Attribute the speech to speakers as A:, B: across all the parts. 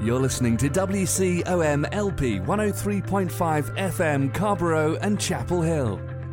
A: You're listening to WCOM LP 103.5 FM Carrboro and Chapel Hill.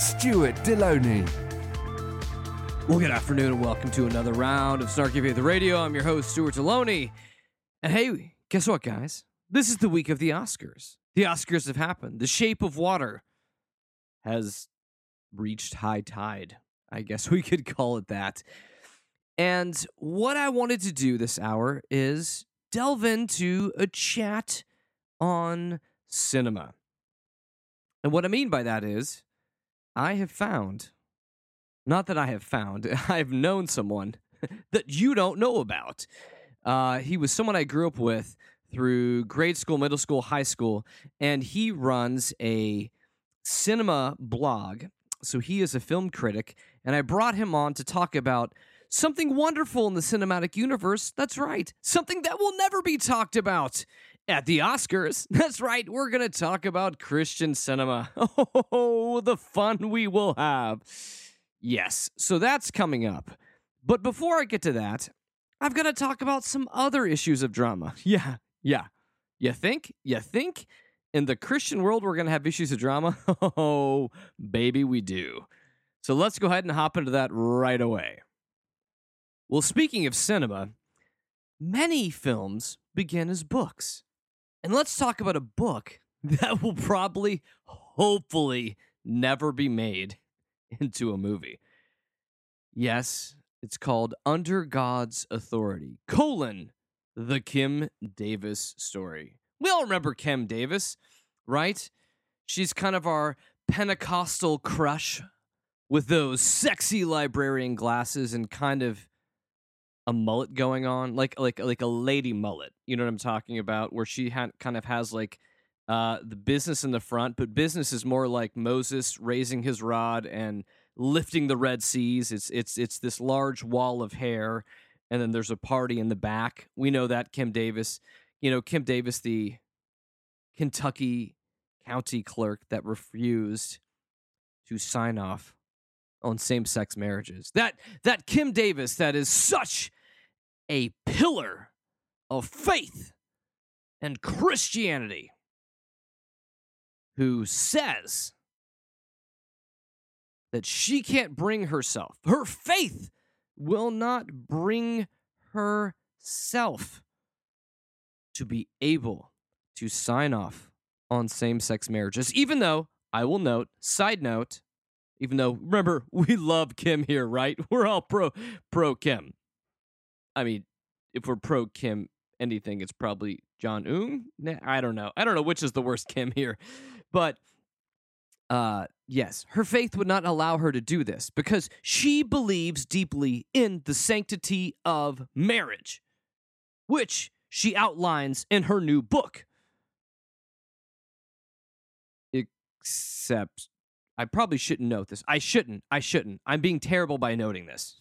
A: Stuart Delony.
B: Well, good afternoon and welcome to another round of Snarky Faith Radio. I'm your host, Stuart Delony. And hey, guess what, guys? This is the week of the Oscars. The Oscars have happened. The Shape of Water has reached high tide. I guess we could call it that. And what I wanted to do this hour is delve into a chat on cinema. And what I mean by that is, I have found, not that I have found, I've known someone that you don't know about. Uh, he was someone I grew up with through grade school, middle school, high school, and he runs a cinema blog. So he is a film critic, and I brought him on to talk about something wonderful in the cinematic universe. That's right, something that will never be talked about at the Oscars. That's right, we're going to talk about Christian cinema. Oh, the fun we will have. Yes, so that's coming up. But before I get to that, I've got to talk about some other issues of drama. Yeah, yeah. You think? You think? In the Christian world, we're going to have issues of drama? Oh, baby, we do. So let's go ahead and hop into that right away. Well, speaking of cinema, many films begin as books. And let's talk about a book that will probably, hopefully, never be made into a movie. Yes, it's called Under God's Authority, colon, the Kim Davis story. We all remember Kim Davis, right? She's kind of our Pentecostal crush with those sexy librarian glasses and kind of a mullet going on, like like like a lady mullet. You know what I'm talking about? Where she ha- kind of has like uh, the business in the front, but business is more like Moses raising his rod and lifting the Red Seas. It's it's it's this large wall of hair, and then there's a party in the back. We know that Kim Davis, you know Kim Davis, the Kentucky county clerk that refused to sign off on same-sex marriages. That that Kim Davis that is such a pillar of faith and Christianity who says that she can't bring herself. Her faith will not bring herself to be able to sign off on same sex marriages, even though I will note, side note, even though remember, we love Kim here, right? We're all pro pro Kim. I mean, if we're pro Kim anything, it's probably Jong Un. I don't know. I don't know which is the worst Kim here. But uh yes, her faith would not allow her to do this because she believes deeply in the sanctity of marriage, which she outlines in her new book. Except I probably shouldn't note this. I shouldn't. I shouldn't. I'm being terrible by noting this.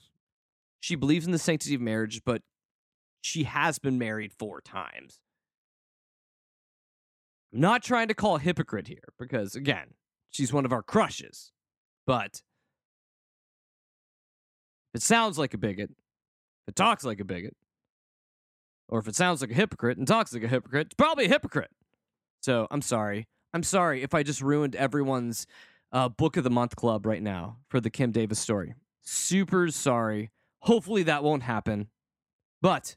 B: She believes in the sanctity of marriage, but she has been married four times. I'm not trying to call a hypocrite here because, again, she's one of our crushes. But if it sounds like a bigot, if it talks like a bigot, or if it sounds like a hypocrite and talks like a hypocrite, it's probably a hypocrite. So I'm sorry. I'm sorry if I just ruined everyone's uh, book of the month club right now for the Kim Davis story. Super sorry. Hopefully that won't happen. But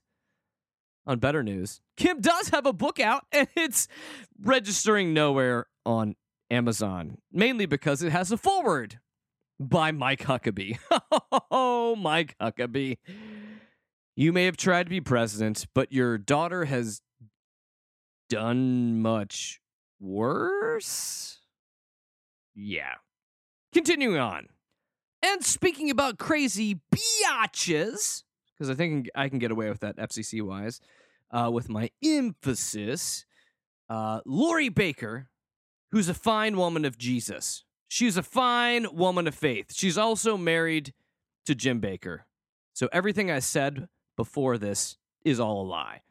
B: on better news, Kim does have a book out and it's registering nowhere on Amazon, mainly because it has a foreword by Mike Huckabee. oh, Mike Huckabee. You may have tried to be president, but your daughter has done much worse? Yeah. Continuing on. And speaking about crazy biatches, because I think I can get away with that FCC wise, uh, with my emphasis. Uh, Lori Bakker, who's a fine woman of Jesus. She's a fine woman of faith. She's also married to Jim Bakker. So everything I said before this is all a lie.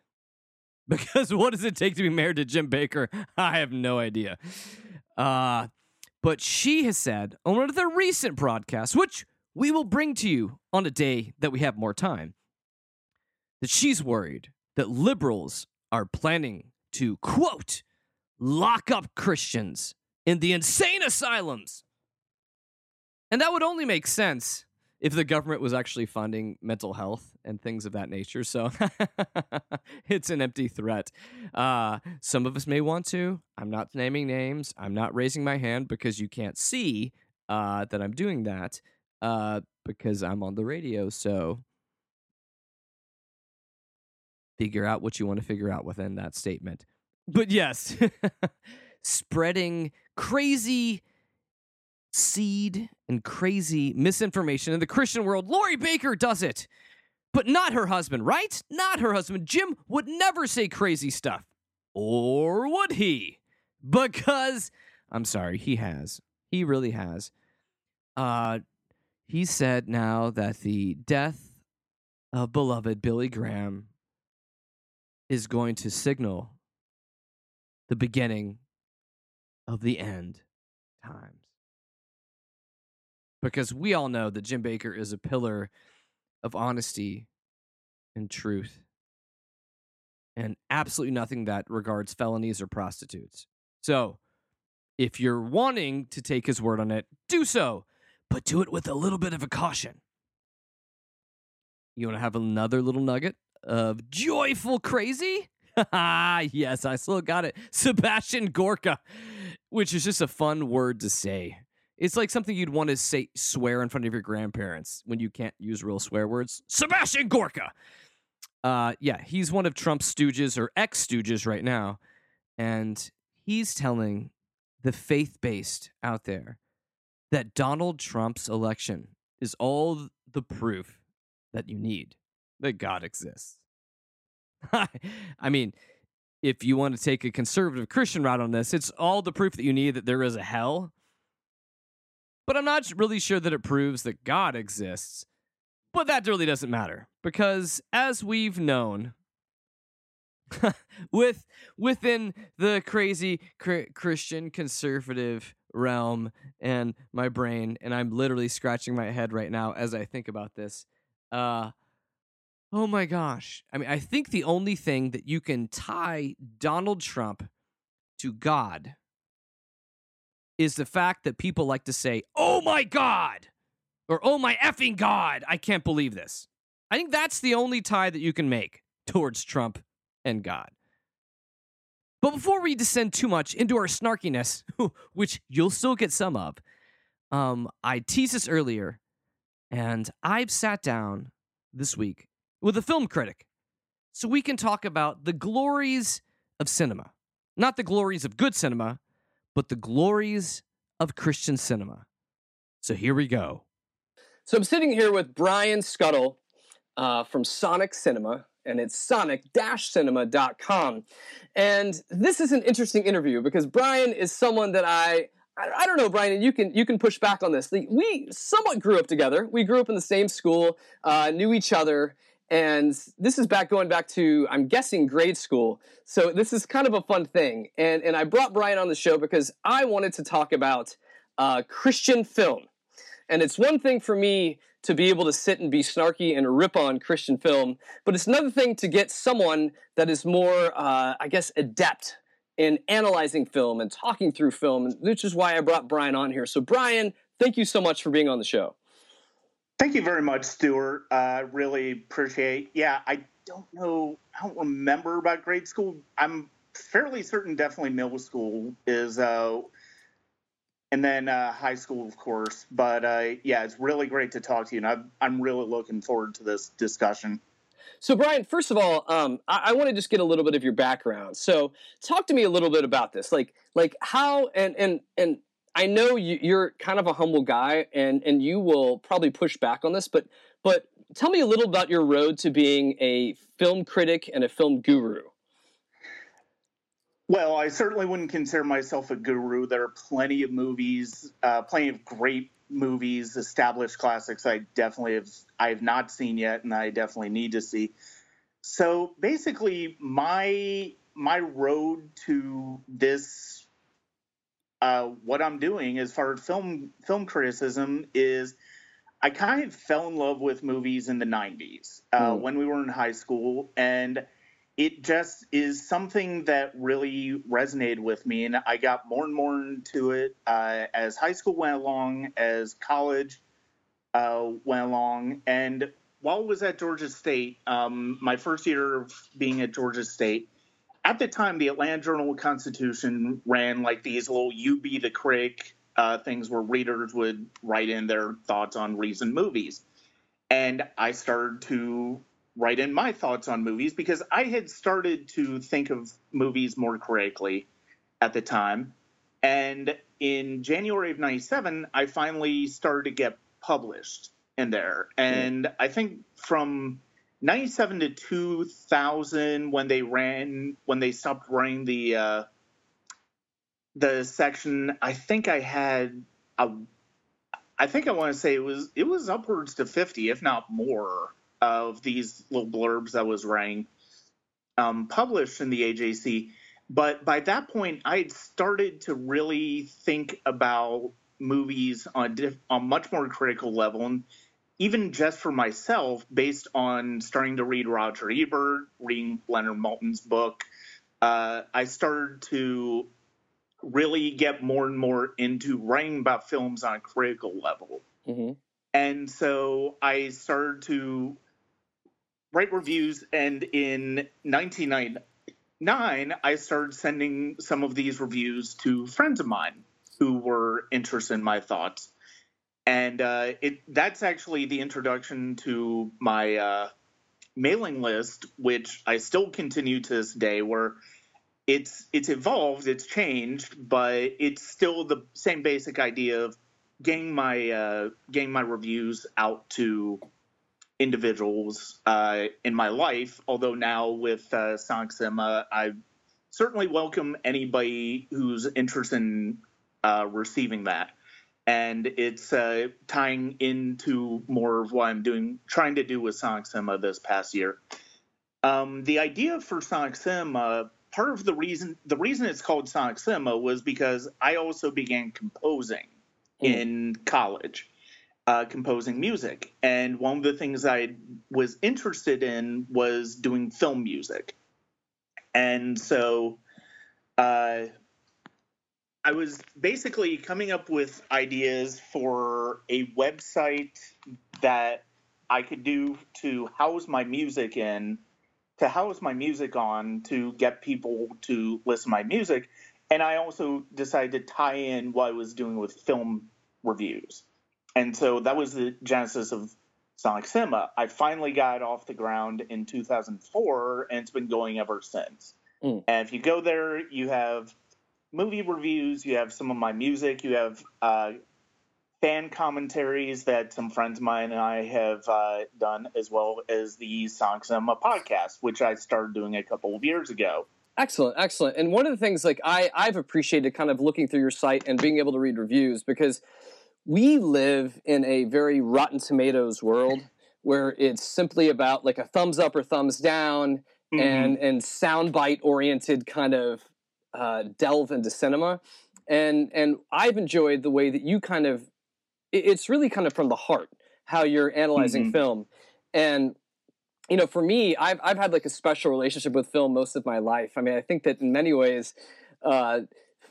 B: Because what does it take to be married to Jim Bakker? I have no idea. Uh, but she has said on one of the recent broadcasts, which we will bring to you on a day that we have more time, that she's worried that liberals are planning to, quote, lock up Christians in the insane asylums. And that would only make sense if the government was actually funding mental health and things of that nature. So it's an empty threat. Uh, some of us may want to. I'm not naming names. I'm not raising my hand because you can't see uh, that I'm doing that uh, because I'm on the radio. So figure out what you want to figure out within that statement. But yes, spreading crazy seed and crazy misinformation in the Christian world. Lori Bakker does it, but not her husband, right? Not her husband. Jim would never say crazy stuff. Or would he? Because, I'm sorry, he has. He really has. Uh, he said now that the death of beloved Billy Graham is going to signal the beginning of the end times because we all know that Jim Bakker is a pillar of honesty and truth and absolutely nothing that regards felonies or prostitutes. So, if you're wanting to take his word on it, do so, but do it with a little bit of a caution. You want to have another little nugget of joyful crazy? yes, I still got it. Sebastian Gorka, which is just a fun word to say. It's like something you'd want to say swear in front of your grandparents when you can't use real swear words. Sebastian Gorka. Uh, yeah, he's one of Trump's stooges or ex stooges right now, and he's telling the faith based out there that Donald Trump's election is all the proof that you need that God exists. I mean, if you want to take a conservative Christian route on this, it's all the proof that you need that there is a hell but I'm not really sure that it proves that God exists. But that really doesn't matter because as we've known with within the crazy cr- Christian conservative realm and my brain and I'm literally scratching my head right now as I think about this. Uh oh my gosh. I mean, I think the only thing that you can tie Donald Trump to God is the fact that people like to say, oh my God, or oh my effing God, I can't believe this. I think that's the only tie that you can make towards Trump and God. But before we descend too much into our snarkiness, which you'll still get some of, um, I teased this earlier, and I've sat down this week with a film critic so we can talk about the glories of cinema. Not the glories of good cinema, but the glories of Christian cinema. So here we go.
C: So I'm sitting here with Brian Skutle uh, from Sonic Cinema, and it's sonic-cinema.com. And this is an interesting interview because Brian is someone that I I, don't know, Brian. You can you can push back on this. We somewhat grew up together. We grew up in the same school, uh, knew each other, and this is back going back to, I'm guessing, grade school. So this is kind of a fun thing. And, and I brought Brian on the show because I wanted to talk about uh, Christian film. And it's one thing for me to be able to sit and be snarky and rip on Christian film, but it's another thing to get someone that is more, uh, I guess, adept in analyzing film and talking through film, which is why I brought Brian on here. So, Brian, thank you so much for being on the show.
D: Thank you very much, Stuart. I uh, really appreciate. Yeah, I don't know. I don't remember about grade school. I'm fairly certain, definitely middle school is, uh, and then uh, high school, of course. But uh, yeah, it's really great to talk to you, and I'm, I'm really looking forward to this discussion.
C: So, Brian, first of all, um, I, I want to just get a little bit of your background. So, talk to me a little bit about this, like, like how and and and I know you, are kind of a humble guy, and and you will probably push back on this, but but tell me a little about your road to being a film critic and a film guru.
D: Well, I certainly wouldn't consider myself a guru. There are plenty of movies, uh, plenty of great movies, established classics. I definitely have I have not seen yet, and I definitely need to see. So basically, my my road to this, uh, what I'm doing as far as film film criticism is, I kind of fell in love with movies in the '90s uh, mm. when we were in high school, and it just is something that really resonated with me, and I got more and more into it uh, as high school went along, as college uh, went along, and while I was at Georgia State, um, my first year of being at Georgia State, at the time, the Atlanta Journal Constitution ran like these little "You Be the Critic" uh, things where readers would write in their thoughts on recent movies, and I started to write in my thoughts on movies because I had started to think of movies more critically at the time. And in January of 97, I finally started to get published in there. And I think from 97 to 2000 when they ran when they stopped running the uh the section I think I had a I think I want to say it was it was upwards to 50 if not more of these little blurbs that was writing um, published in the AJC. But by that point, I had started to really think about movies on a diff- on much more critical level, and even just for myself, based on starting to read Roger Ebert, reading Leonard Maltin's book, uh, I started to really get more and more into writing about films on a critical level. Mm-hmm. And so I started to write reviews, and in 1999, I started sending some of these reviews to friends of mine who were interested in my thoughts. And uh, it that's actually the introduction to my uh, mailing list, which I still continue to this day, where it's it's evolved, it's changed, but it's still the same basic idea of getting my uh, getting my reviews out to individuals uh, in my life. Although now with uh, Sonic Cinema, I certainly welcome anybody who's interested in uh, receiving that. And it's uh, tying into more of what I'm doing, trying to do with Sonic Cinema this past year. Um, the idea for Sonic Cinema, part of the reason the reason it's called Sonic Cinema was because I also began composing mm. in college uh, composing music. And one of the things I was interested in was doing film music. And so uh, I was basically coming up with ideas for a website that I could do to house my music in, to house my music on, to get people to listen to my music. And I also decided to tie in what I was doing with film reviews and so that was the genesis of Sonic Cinema. I finally got it off the ground in 2004, and it's been going ever since. Mm. And if you go there, you have movie reviews, you have some of my music, you have uh, fan commentaries that some friends of mine and I have uh, done, as well as the Sonic Cinema podcast, which I started doing a couple of years ago.
C: Excellent, excellent. And one of the things like I I've appreciated kind of looking through your site and being able to read reviews because we live in a very Rotten Tomatoes world where it's simply about like a thumbs up or thumbs down mm-hmm. and and soundbite oriented kind of uh, delve into cinema. And and I've enjoyed the way that you kind of it's really kind of from the heart how you're analyzing mm-hmm. film. And you know, for me, I've I've had like a special relationship with film most of my life. I mean, I think that in many ways, uh,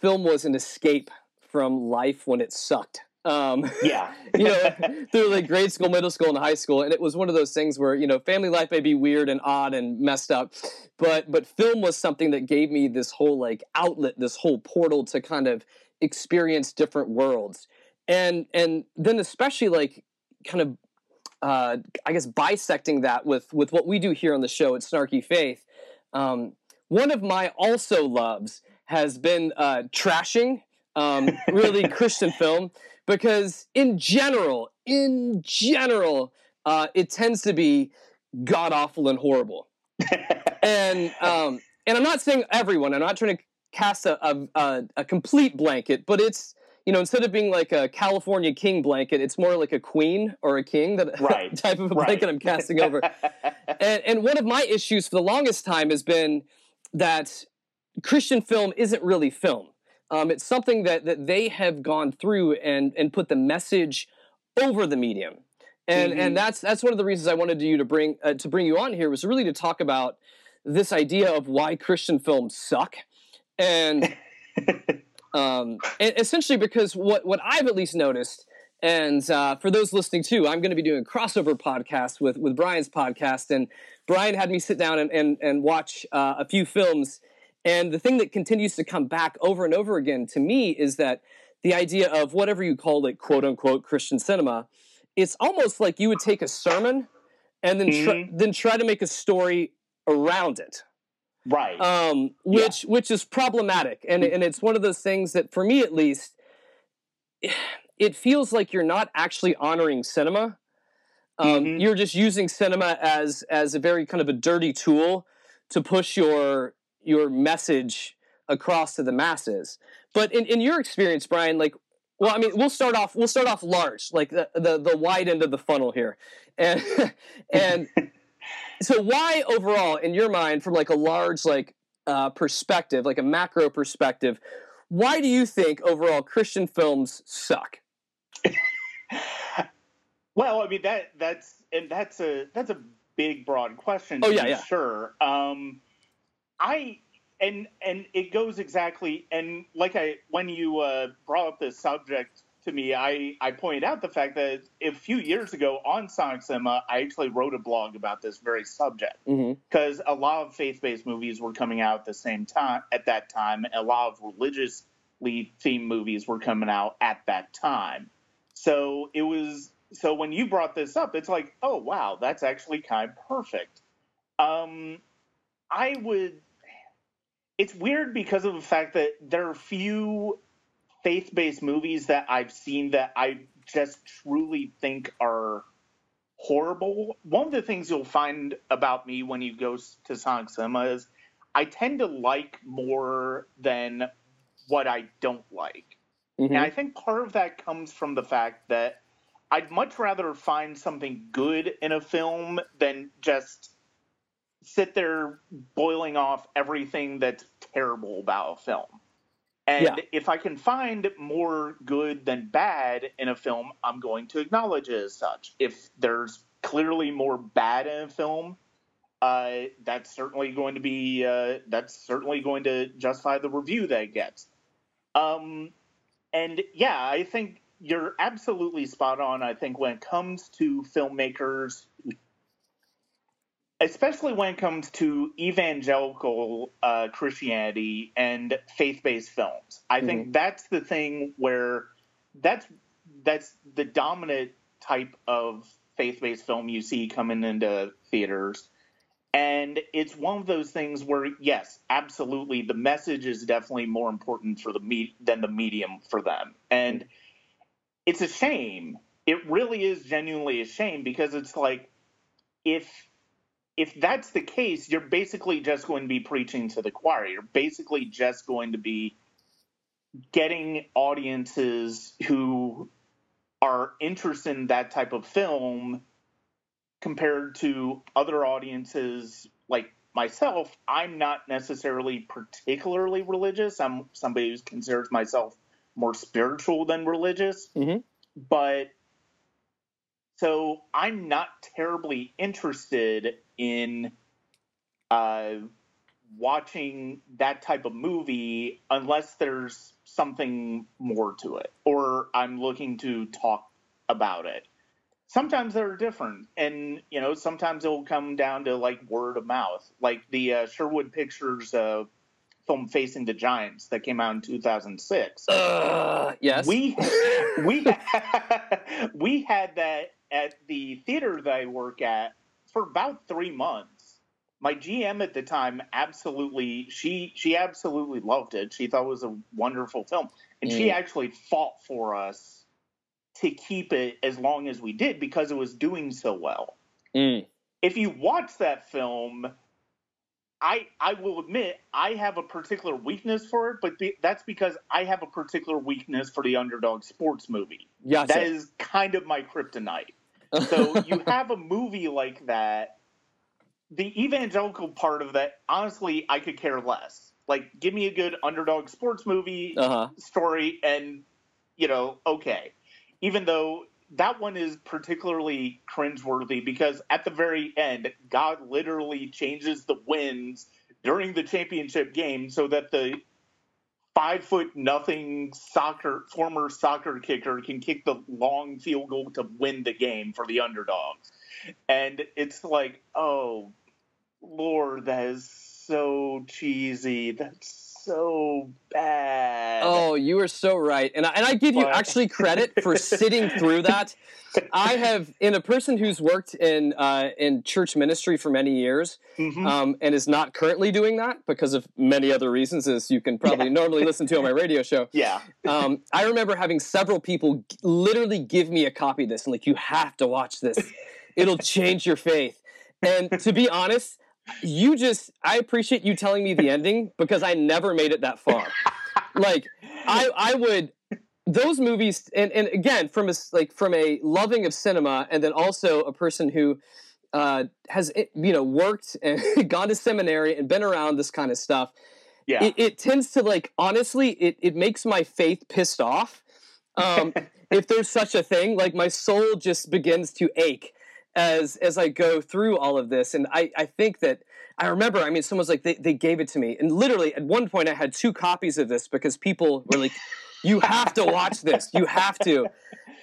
C: film was an escape from life when it sucked
D: um, yeah.
C: you know, through like grade school, middle school, and high school, and it was one of those things where you know, family life may be weird and odd and messed up, but but film was something that gave me this whole like outlet, this whole portal to kind of experience different worlds, and and then especially like kind of, uh, I guess bisecting that with with what we do here on the show at Snarky Faith. Um, one of my also loves has been uh, trashing um, really Christian film because in general, in general, uh, it tends to be god awful and horrible. and um, and I'm not saying everyone. I'm not trying to cast a, a, a, complete blanket, but it's you know instead of being like a California king blanket, it's more like a queen or a king that
D: Right.
C: type of a
D: Right.
C: blanket I'm casting over. and, and one of my issues for the longest time has been that Christian film isn't really film. Um, it's something that, that they have gone through and, and put the message over the medium. And,
D: Mhm.
C: and that's that's one of the reasons I wanted you to bring uh, to bring you on here was really to talk about this idea of why Christian films suck, and um, and essentially because what what I've at least noticed, and uh, for those listening too, I'm going to be doing a crossover podcast with with Brian's podcast, and Brian had me sit down and and, and watch uh, a few films, and the thing that continues to come back over and over again to me is that the idea of whatever you call it, quote unquote, Christian cinema, it's almost like you would take a sermon and then try, then try to make a story around it
D: right.
C: um, which which is problematic, and and it's one of those things that, for me at least, it feels like you're not actually honoring cinema. Um,
D: Mhm.
C: You're just using cinema as as a very kind of a dirty tool to push your your message across to the masses. But in, in your experience, Brian, like, well, I mean, we'll start off we'll start off large, like the the, the wide end of the funnel here, and and so why overall in your mind from like a large like uh, perspective like a macro perspective why do you think overall christian films suck
D: Well, I mean that that's and that's a that's a big broad question.
C: Oh, yeah, yeah.
D: sure. Um, I and and it goes exactly and like I when you uh, brought up this subject to me, I I pointed out the fact that a few years ago on Sonic Cinema, I actually wrote a blog about this very subject.
C: Mm-hmm.
D: because a lot of faith-based movies were coming out at the same time at that time and a lot of religiously themed movies were coming out at that time. So it was so when you brought this up it's like oh wow that's actually kind of perfect. Um i would it's weird because of the fact that there are few faith-based movies that i've seen that i just truly think are horrible. One of the things you'll find about me when you go to Sonic Cinema is I tend to like more than what I don't like.
C: Mm-hmm.
D: And I think part of that comes from the fact that I'd much rather find something good in a film than just sit there boiling off everything that's terrible about a film. And
C: Yeah.
D: if I can find more good than bad in a film, I'm going to acknowledge it as such. If there's clearly more bad in a film, uh, that's certainly going to be uh, that's certainly going to justify the review that it gets. Um, and yeah, I think you're absolutely spot on. I think when it comes to filmmakers, especially when it comes to evangelical uh, Christianity and faith-based films, I think that's the thing where that's that's the dominant type of faith-based film you see coming into theaters. And it's one of those things where, yes, absolutely, the message is definitely more important for the me- than the medium for them. And it's a shame. It really is genuinely a shame because it's like if if that's the case, you're basically just going to be preaching to the choir. You're basically just going to be getting audiences who are interested in that type of film compared to other audiences like myself. I'm not necessarily particularly religious. I'm somebody who considers myself more spiritual than religious.
C: Mhm.
D: But so I'm not terribly interested in uh, watching that type of movie unless there's something more to it or I'm looking to talk about it. Sometimes they're different, and you know, sometimes it'll come down to like word of mouth, like the uh, Sherwood Pictures uh, film "Facing the Giants" that came out in 2006
C: uh, yes.
D: We we we had that at the theater that I work at for about three months. My GM at the time absolutely she she absolutely loved it. She thought it was a wonderful film, and she
C: Mm.
D: actually fought for us to keep it as long as we did because it was doing so well
C: Mm.
D: if you watch that film, I I will admit I have a particular weakness for it, but be, that's because I have a particular weakness for the underdog sports movie.
C: Yeah,
D: that is kind of my kryptonite. So you have a movie like that. The evangelical part of that, honestly, I could care less. Like, give me a good underdog sports movie
C: uh-huh.
D: story, and you know, okay. Even though that one is particularly cringeworthy because at the very end, God literally changes the winds during the championship game so that the five foot nothing soccer former soccer kicker can kick the long field goal to win the game for the underdogs. And it's like, oh Lord, that is so cheesy. That's so bad.
C: Oh, you are so right, and I, and I give you actually credit for sitting through that. I have, in a person who's worked in uh, in church ministry for many years, mm-hmm. um, and is not currently doing that because of many other reasons, as you can probably yeah. normally listen to on my radio show.
D: Yeah,
C: um, I remember having several people literally give me a copy of this and like, you have to watch this. It'll change your faith. And to be honest, you just I appreciate you telling me the ending because I never made it that far. like I I would those movies and, and again from a like from a loving of cinema and then also a person who uh, has eh, you know worked and gone to seminary and been around this kind of stuff.
D: Yeah,
C: it, it tends to like honestly it it makes my faith pissed off. Um, if there's such a thing, like my soul just begins to ache as as I go through all of this. And I, I think that I remember, I mean, someone's like, they, they gave it to me. And literally at one point I had two copies of this because people were like, you have to watch this. You have to.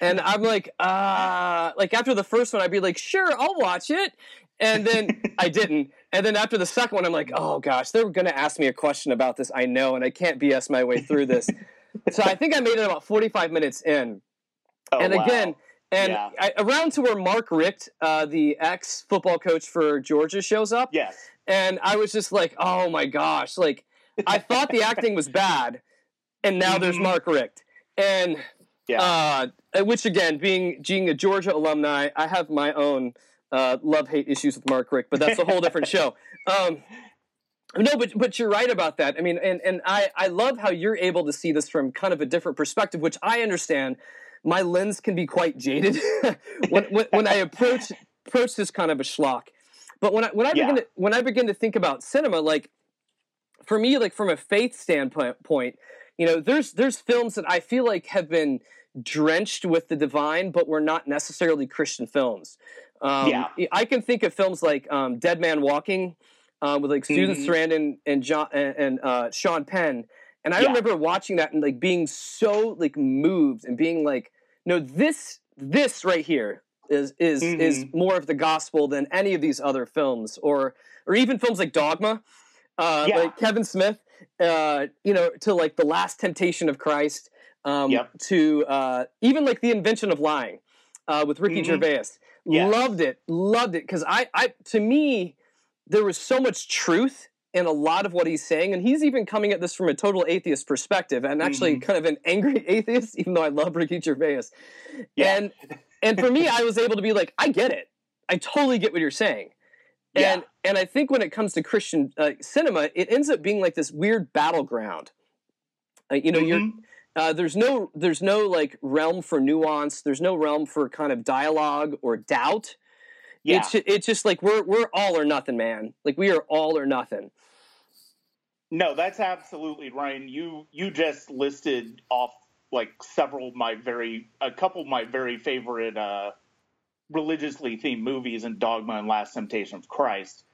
C: And I'm like, uh, like after the first one, I'd be like, sure, I'll watch it. And then I didn't. And then after the second one, I'm like, oh gosh, they're going to ask me a question about this. I know, and I can't BS my way through this. so I think I made it about 45 minutes in.
D: Oh,
C: and
D: wow.
C: again, and
D: Yeah.
C: I, around to where Mark Richt, uh, the ex football coach for Georgia, shows up.
D: yes,
C: And I was just like, oh my gosh. Like, I thought the acting was bad, and now there's
D: Mhm.
C: Mark Richt. And,
D: yeah,
C: uh, which again, being, being a Georgia alumni, I have my own uh, love hate issues with Mark Richt, but that's a whole different show. Um, no, but but you're right about that. I mean, and and I I love how you're able to see this from kind of a different perspective, which I understand. My lens can be quite jaded when, when when I approach approach this kind of a schlock. But when I when I
D: Yeah.
C: begin to when I begin to think about cinema, like for me, like from a faith standpoint, you know, there's there's films that I feel like have been drenched with the divine, but were not necessarily Christian films. Um,
D: Yeah.
C: I can think of films like um, Dead Man Walking uh, with like Susan
D: Mhm.
C: Sarandon and John and, and uh, Sean Penn, and I
D: Yeah.
C: remember watching that and like being so like moved and being like, no, this this right here is is is
D: Mhm.
C: more of the gospel than any of these other films, or or even films like Dogma, uh,
D: Yeah.
C: like Kevin Smith, uh, you know, to like the Last Temptation of Christ, um,
D: Yep.
C: to uh, even like the Invention of Lying uh, with Ricky
D: Mhm.
C: Gervais.
D: Yes.
C: Loved it, loved it because I, I to me there was so much truth in a lot of what he's saying, and he's even coming at this from a total atheist perspective, and actually
D: Mhm.
C: kind of an angry atheist, even though I love Ricky Gervais.
D: Yeah.
C: And and for me, I was able to be like, I get it. I totally get what you're saying.
D: Yeah.
C: And and I think when it comes to Christian uh, cinema, it ends up being like this weird battleground. Uh, you know, you're
D: Mhm.
C: uh, there's no there's no like realm for nuance. There's no realm for kind of dialogue or doubt.
D: Yeah,
C: It's it's just like we're we're all or nothing, man. Like we are all or nothing.
D: No, that's absolutely Ryan. You you just listed off like several of my very a couple of my very favorite uh religiously themed movies and Dogma and Last Temptation of Christ.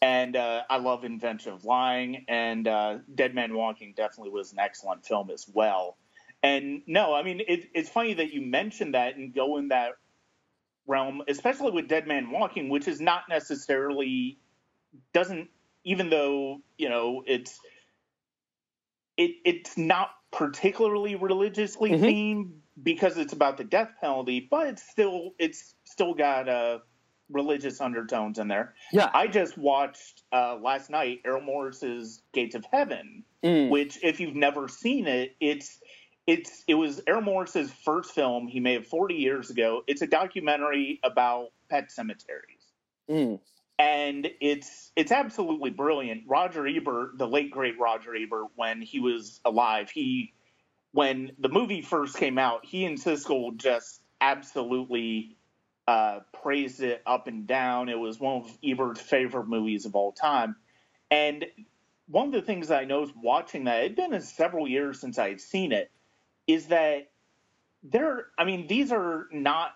D: And uh, I love Invention of Lying and uh, Dead Man Walking definitely was an excellent film as well. And no, I mean it, it's funny that you mentioned that and go in that realm, especially with Dead Man Walking, which is not necessarily doesn't even though you know it's it it's not particularly religiously
C: Mhm.
D: themed because it's about the death penalty, but it's still it's still got uh, religious undertones in there.
C: Yeah.
D: I just watched uh, last night Errol Morris's Gates of Heaven,
C: Mm.
D: which if you've never seen it, it's it's it was Errol Morris's first film he made 40 years ago. It's a documentary about pet cemeteries
C: Mm.
D: and it's it's absolutely brilliant. Roger Ebert, the late great Roger Ebert, when he was alive, he when the movie first came out, he and Siskel just absolutely uh, praised it up and down. It was one of Ebert's favorite movies of all time. And one of the things I noticed watching that, it'd been several years since I had seen it, is that there, I mean, these are not,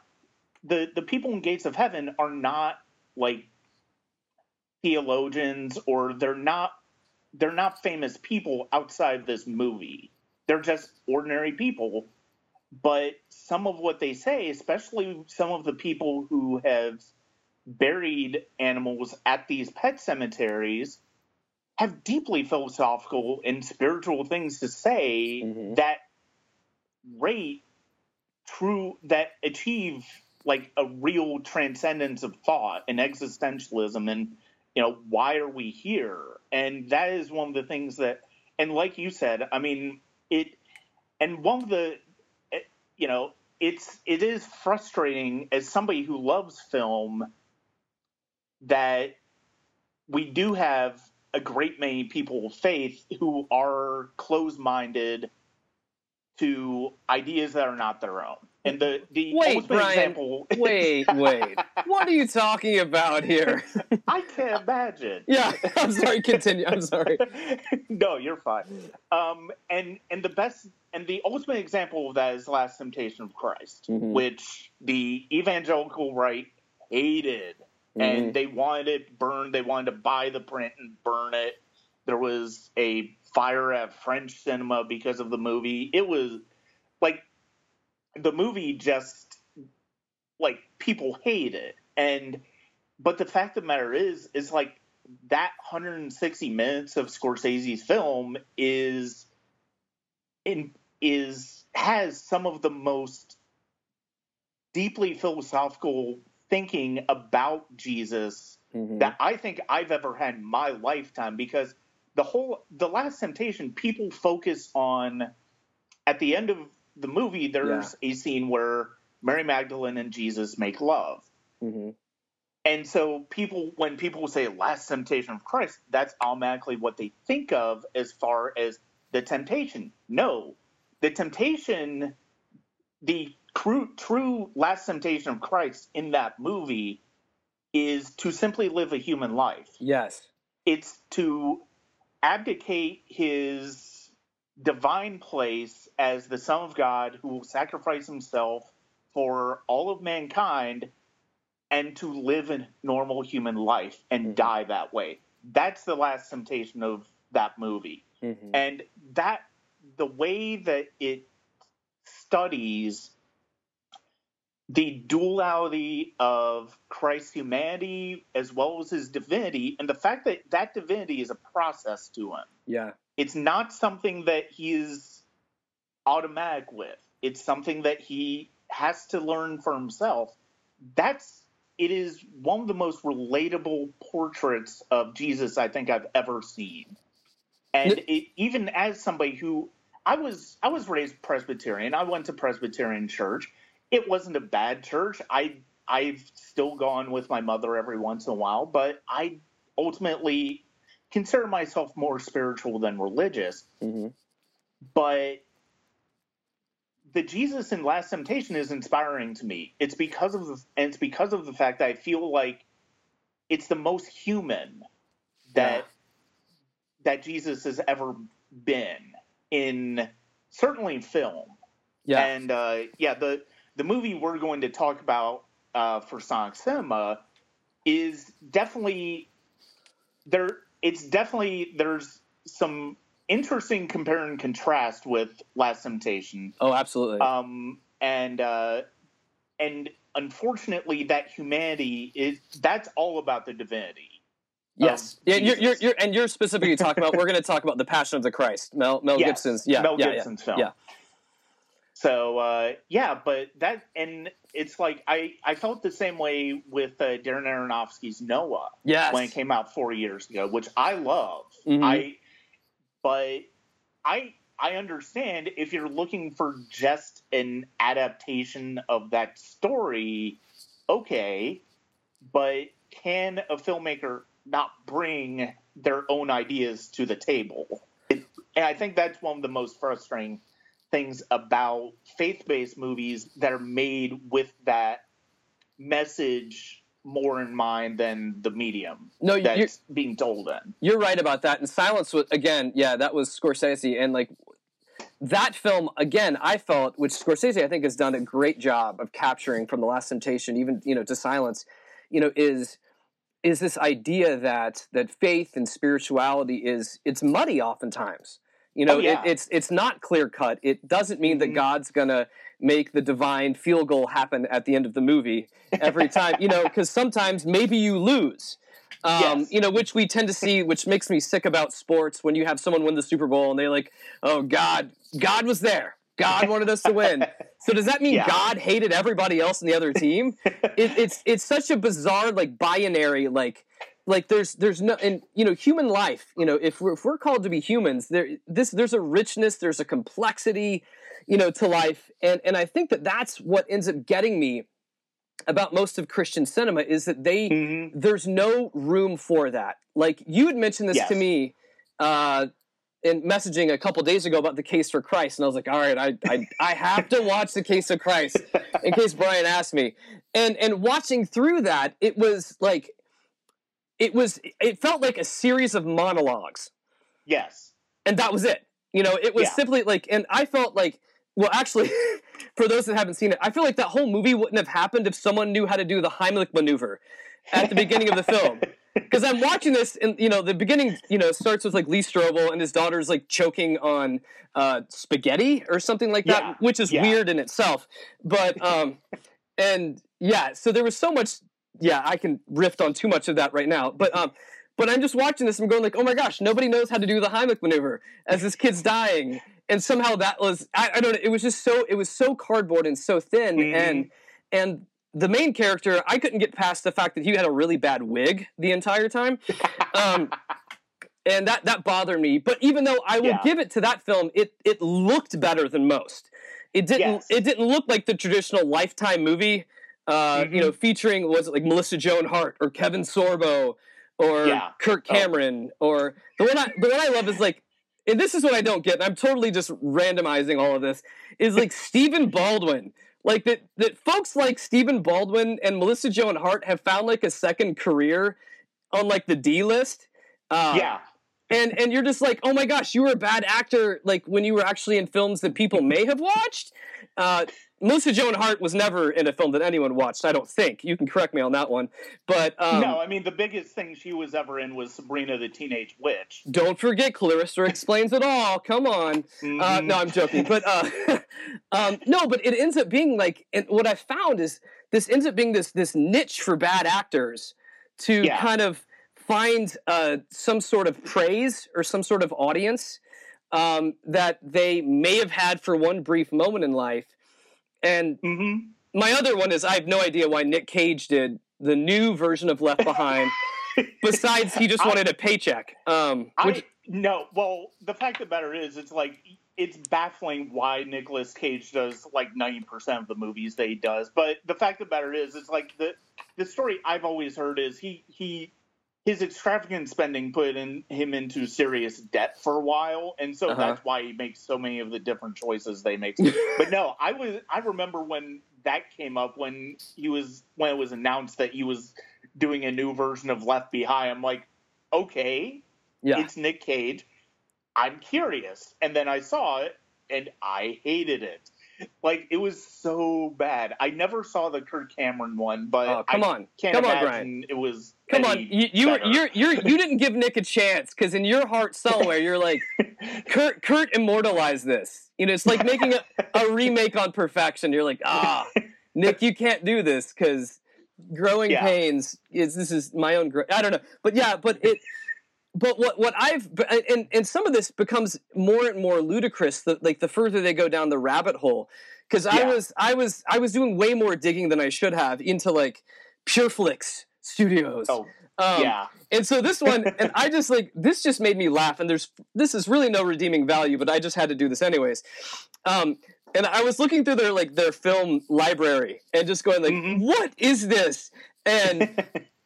D: the, the people in Gates of Heaven are not like theologians or they're not they're not famous people outside this movie. They're just ordinary people. But some of what they say, especially some of the people who have buried animals at these pet cemeteries, have deeply philosophical and spiritual things to say mm-hmm. that rate true that achieve like a real transcendence of thought and existentialism and you know, why are we here? And that is one of the things that, and like you said, I mean, it, and one of the, eh, you know, it's it is frustrating as somebody who loves film that we do have a great many people of faith who are closed-minded to ideas that are not their own. And the the
C: wait, Brian, example. wait, wait. what are you talking about here?
D: I can't imagine.
C: Yeah, I'm sorry. Continue. I'm sorry.
D: no, you're fine. Um, and and the best and the ultimate example of that is Last Temptation of Christ, mm-hmm. which the evangelical right hated, mm-hmm. and they wanted it burned. They wanted to buy the print and burn it. There was a fire at French cinema because of the movie. It was like the movie just like people hate it and but the fact of the matter is is like that 160 minutes of Scorsese's film is in is has some of the most deeply philosophical thinking about Jesus mm-hmm. that I think I've ever had in my lifetime because the whole the last temptation people focus on at the end of the movie, there's yeah. a scene where Mary Magdalene and Jesus make love. Mm-hmm. And so people, when people say last temptation of Christ, that's automatically what they think of as far as the temptation. No, the temptation, the true, true last temptation of Christ in that movie is to simply live a human life.
C: Yes.
D: It's to abdicate his divine place as the Son of God who will sacrifice himself for all of mankind and to live a normal human life and mm-hmm. die that way. That's the last temptation of that movie. Mm-hmm. And that the way that it studies the duality of Christ's humanity as well as his divinity and the fact that that divinity is a process to him.
C: Yeah.
D: It's not something that he is automatic with. It's something that he has to learn for himself. That's it is one of the most relatable portraits of Jesus I think I've ever seen. And it, even as somebody who I was I was raised Presbyterian. I went to Presbyterian church. It wasn't a bad church. I I've still gone with my mother every once in a while, but I ultimately consider myself more spiritual than religious. Mm-hmm. But the Jesus in Last Temptation is inspiring to me. It's because of the, and it's because of the fact that I feel like it's the most human that yeah. that Jesus has ever been in certainly film. Yeah. And uh, yeah, the the movie we're going to talk about uh, for Sonic Cinema is definitely there it's definitely there's some interesting compare and contrast with Last Temptation.
C: Oh, absolutely.
D: Um, and uh, and unfortunately, that humanity is that's all about the divinity.
C: Yes, yeah, you're, you're, you're, and you're specifically talking about. We're going to talk about the Passion of the Christ, Mel Mel yes, Gibson's, yeah,
D: Mel
C: yeah,
D: Gibson's
C: yeah,
D: film.
C: Yeah.
D: So uh, yeah, but that and it's like I I felt the same way with uh, Darren Aronofsky's Noah.
C: Yes.
D: when it came out four years ago, which I love. Mm-hmm. I but I I understand if you're looking for just an adaptation of that story, okay, but can a filmmaker not bring their own ideas to the table? It, and I think that's one of the most frustrating things about faith-based movies that are made with that message more in mind than the medium
C: No,
D: that's being told in.
C: you're right about that. And Silence was again, yeah, that was Scorsese, and like that film again, I felt, which Scorsese I think has done a great job of capturing from The Last Temptation, even you know to Silence, you know, is is this idea that that faith and spirituality is it's muddy oftentimes. You know,
D: Oh, yeah.
C: it, it's it's not clear cut. It doesn't mean that
D: Mhm.
C: God's gonna make the divine field goal happen at the end of the movie every time. you know, because sometimes maybe you lose. Um,
D: Yes.
C: You know, which we tend to see, which makes me sick about sports when you have someone win the Super Bowl and they're like, "Oh God, God was there. God wanted us to win." So does that mean
D: Yeah.
C: God hated everybody else in the other team? it, it's it's such a bizarre like binary like like there's there's no and you know human life you know if we're, if we're called to be humans there this there's a richness there's a complexity you know to life and and I think that that's what ends up getting me about most of Christian cinema is that they
D: Mhm.
C: there's no room for that. Like you had mentioned this
D: Yes.
C: to me uh, in messaging a couple days ago about the case for Christ, and I was like, all right, I I, I have to watch the case of Christ in case Brian asked me. And and watching through that, it was like it was it felt like a series of monologues
D: Yes.
C: and that was it. You know, it was
D: Yeah.
C: simply like, and I felt like, well, actually, for those that haven't seen it, I feel like that whole movie wouldn't have happened if someone knew how to do the Heimlich maneuver at the beginning of the film. Because I'm watching this, and you know, the beginning, you know, starts with like Lee Strobel and his daughter's like choking on uh, spaghetti or something like that,
D: Yeah.
C: which is
D: Yeah.
C: weird in itself. But um, and yeah, so there was so much. Yeah, I can riff on too much of that right now, but um, but I'm just watching this I'm going like, oh my gosh, nobody knows how to do the Heimlich maneuver as this kid's dying, and somehow that was I, I don't know, it was just so it was so cardboard and so thin,
D: Mhm.
C: and and the main character I couldn't get past the fact that he had a really bad wig the entire time. Um, and that that bothered me. But even though I will
D: Yeah.
C: give it to that film, it it looked better than most. It didn't
D: Yes.
C: it didn't look like the traditional lifetime movie. Uh,
D: Mm-hmm.
C: You know, featuring was it like Melissa Joan Hart or Kevin Sorbo or
D: Yeah.
C: Kirk
D: Oh.
C: Cameron or the one I the one I love is like and this is what I don't get, and I'm totally just randomizing all of this, is like Stephen Baldwin. Like that that folks like Stephen Baldwin and Melissa Joan Hart have found like a second career on like the D list. Uh,
D: yeah.
C: and and you're just like, oh my gosh, you were a bad actor. Like when you were actually in films that people may have watched. Uh, Melissa Joan Hart was never in a film that anyone watched. I don't think. You can correct me on that one. But um,
D: no, I mean the biggest thing she was ever in was Sabrina the Teenage Witch.
C: don't forget, Clarissa explains it all. Come on. Uh,
D: Mhm.
C: no, I'm joking. But uh, um, no, but it ends up being like, and what I found is this ends up being this this niche for bad actors to
D: Yeah.
C: kind of find uh, some sort of praise or some sort of audience um, that they may have had for one brief moment in life. And
D: Mhm.
C: my other one is I have no idea why Nick Cage did the new version of Left Behind. besides, he just wanted a paycheck. Um, which,
D: I no. Well, the fact of the matter is, it's like it's baffling why Nicolas Cage does like ninety percent of the movies that he does. But the fact of the matter is, it's like the the story I've always heard is he he his extravagant spending put in him into serious debt for a while, and so
C: Uh-huh.
D: that's why he makes so many of the different choices they make. but no, I was I remember when that came up when he was when it was announced that he was doing a new version of Left Behind. I'm like, okay,
C: yeah.
D: it's Nick Cage. I'm curious. And then I saw it and I hated it. Like it was so bad. I never saw the Kirk Cameron one, but
C: Oh, come
D: I
C: on.
D: can't
C: Come on, Brian.
D: it was
C: Come on, you you
D: better.
C: you're you're you didn't give Nick a chance because in your heart somewhere you're like Kurt Kurt immortalized this. You know, it's like making a, a remake on Perfection. You're like, ah, Nick, you can't do this because Growing
D: Yeah.
C: Pains is this is my own. Gro- I don't know, but yeah, but it. But what what I've and and some of this becomes more and more ludicrous. The, like the further they go down the rabbit hole, because I was I was I was doing way more digging than I should have into like PureFlix Studios.
D: Oh,
C: Um,
D: yeah.
C: and so this one, and I just like this just made me laugh. And there's this is really no redeeming value, but I just had to do this anyways. Um, and I was looking through their like their film library and just going like,
D: Mhm.
C: what is this? And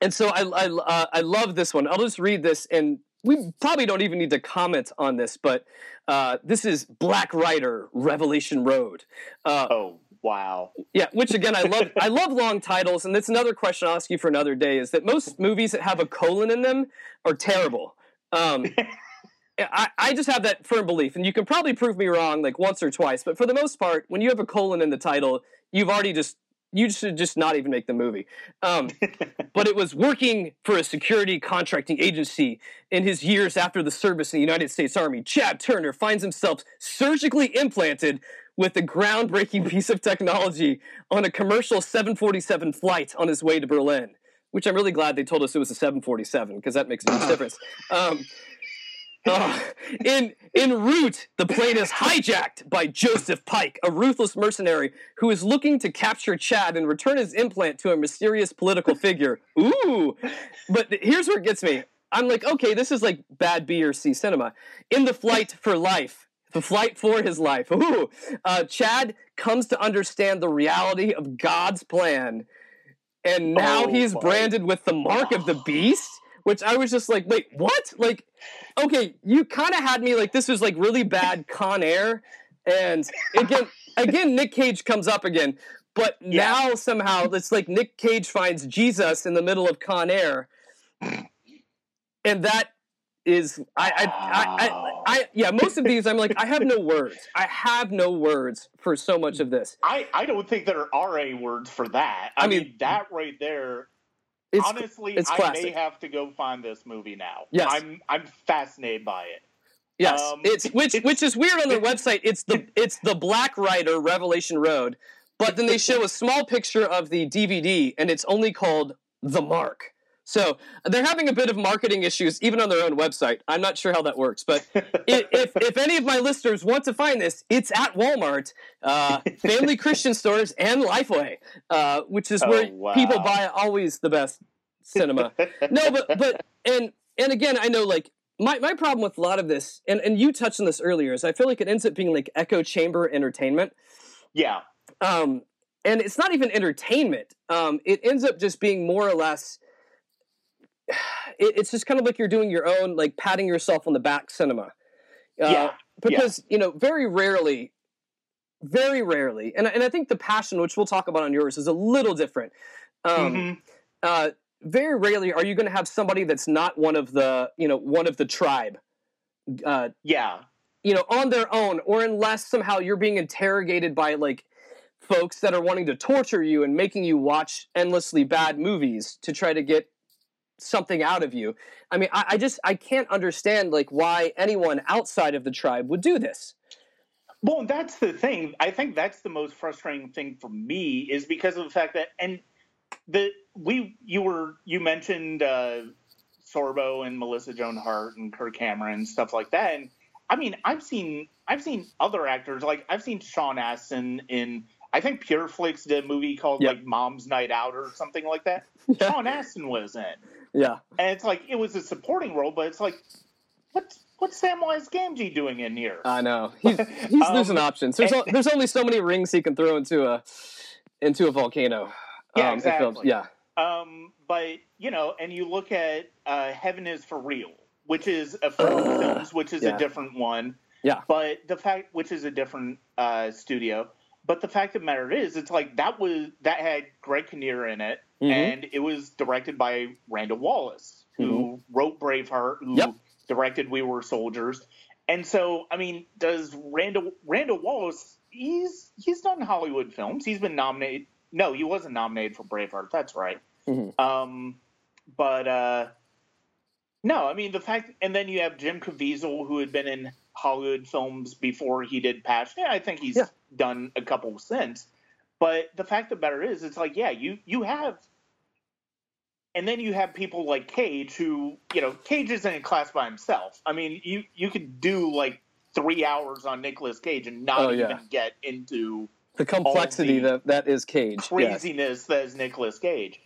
C: and so I I, uh, I love this one. I'll just read this, and we probably don't even need to comment on this, but uh, this is Black Rider Revelation Road. Uh,
D: oh wow!
C: Yeah, which again I love. I love long titles, and that's another question I'll ask you for another day. Is that most movies that have a colon in them are terrible. Um, I, I just have that firm belief, and you can probably prove me wrong like once or twice, but for the most part, when you have a colon in the title, you've already just you should just not even make the movie. Um, but it was working for a security contracting agency in his years after the service in the United States Army. Chad Turner finds himself surgically implanted with a groundbreaking piece of technology on a commercial 747 flight on his way to Berlin. Which I'm really glad they told us it was a 747 because that makes a huge difference. Um, uh, in en route, the plane is hijacked by Joseph Pike, a ruthless mercenary who is looking to capture Chad and return his implant to a mysterious political figure. Ooh! But here's where it gets me. I'm like, okay, this is like bad B or C cinema. In the flight for life, the flight for his life. Ooh! Uh, Chad comes to understand the reality of God's plan, and now
D: Oh,
C: he's
D: my.
C: branded with the mark of the beast. Which I was just like, wait, what? Like, okay, you kind of had me like this was like really bad Con Air, and again, again, Nick Cage comes up again, but
D: Yeah.
C: now somehow it's like Nick Cage finds Jesus in the middle of Con Air, and that is I I, I, I, I yeah most of these I'm like I have no words I have no words for so much of this
D: I, I don't think there are any words for that. I,
C: I
D: mean,
C: mean-
D: that right there.
C: It's
D: honestly,
C: it's
D: I may have to go find this movie now.
C: Yes.
D: I'm I'm fascinated by it.
C: Yes,
D: Um,
C: it's which
D: it's-
C: which is weird on their website. It's the it's the Black Rider Revelation Road, but then they show a small picture of the DVD, and it's only called The Mark. So they're having a bit of marketing issues even on their own website. I'm not sure how that works, but if if any of my listeners want to find this, it's at Walmart, uh, Family Christian Stores, and Lifeway, uh, which is
D: Oh,
C: where
D: wow.
C: people buy always the best cinema no, but but and and again, I know like my my problem with a lot of this, and and you touched on this earlier, is I feel like it ends up being like echo chamber entertainment.
D: yeah,
C: Um, and it's not even entertainment. Um, it ends up just being more or less. It, it's just kind of like you're doing your own, like patting yourself on the back cinema. Uh,
D: Yeah,
C: Because you know, very rarely, very rarely, and and I think the passion, which we'll talk about on yours, is a little different. Um,
D: Mhm.
C: uh, very rarely are you going to have somebody that's not one of the you know one of the tribe uh,
D: yeah,
C: you know on their own or unless somehow you're being interrogated by like folks that are wanting to torture you and making you watch endlessly bad movies to try to get something out of you i mean i, I just i can't understand like why anyone outside of the tribe would do this
D: Well, that's the thing. I think that's the most frustrating thing for me is because of the fact that and the we you were you mentioned uh, Sorbo and Melissa Joan Hart and Kirk Cameron and stuff like that. And I mean, I've seen I've seen other actors like I've seen Sean Astin in I think Pure Flix did a movie called
C: Yep.
D: like Mom's Night Out or something like that. Sean Astin was in,
C: yeah
D: and it's like it was a supporting role, but it's like what's what's Samwise Gamgee doing in here?
C: i know he's, he's
D: Um,
C: losing options there's, o- there's only so many rings he can throw into a into a volcano
D: Yeah,
C: um,
D: exactly.
C: yeah
D: Um, but you know, and you look at uh, Heaven is for Real, which is a Film
C: Ugh,
D: Films, which is
C: yeah.
D: a different one.
C: Yeah.
D: But the fact, which is a different uh, studio. But the fact of the matter is, it's like that was that had Greg Kinnear in it,
C: Mhm.
D: and it was directed by Randall Wallace, who wrote Braveheart, who
C: Mm-hmm. Yep.
D: directed We Were Soldiers. And so, I mean, does Randall Randall Wallace? He's he's done Hollywood films. He's been nominated. No, he wasn't nominated for Braveheart. That's right.
C: Mhm.
D: Um, but uh, no, I mean the fact, and then you have Jim Caviezel, who had been in Hollywood films before he did Passion. Yeah, I think he's
C: Yeah.
D: done a couple since. But the fact of the matter is, it's like, yeah, you you have, and then you have people like Cage, who you know, Cage is in a class by himself. I mean, you you could do like three hours on Nicolas Cage and not
C: Oh, yeah.
D: even get into
C: the complexity
D: the
C: that that is cage
D: craziness that is Nicolas Cage.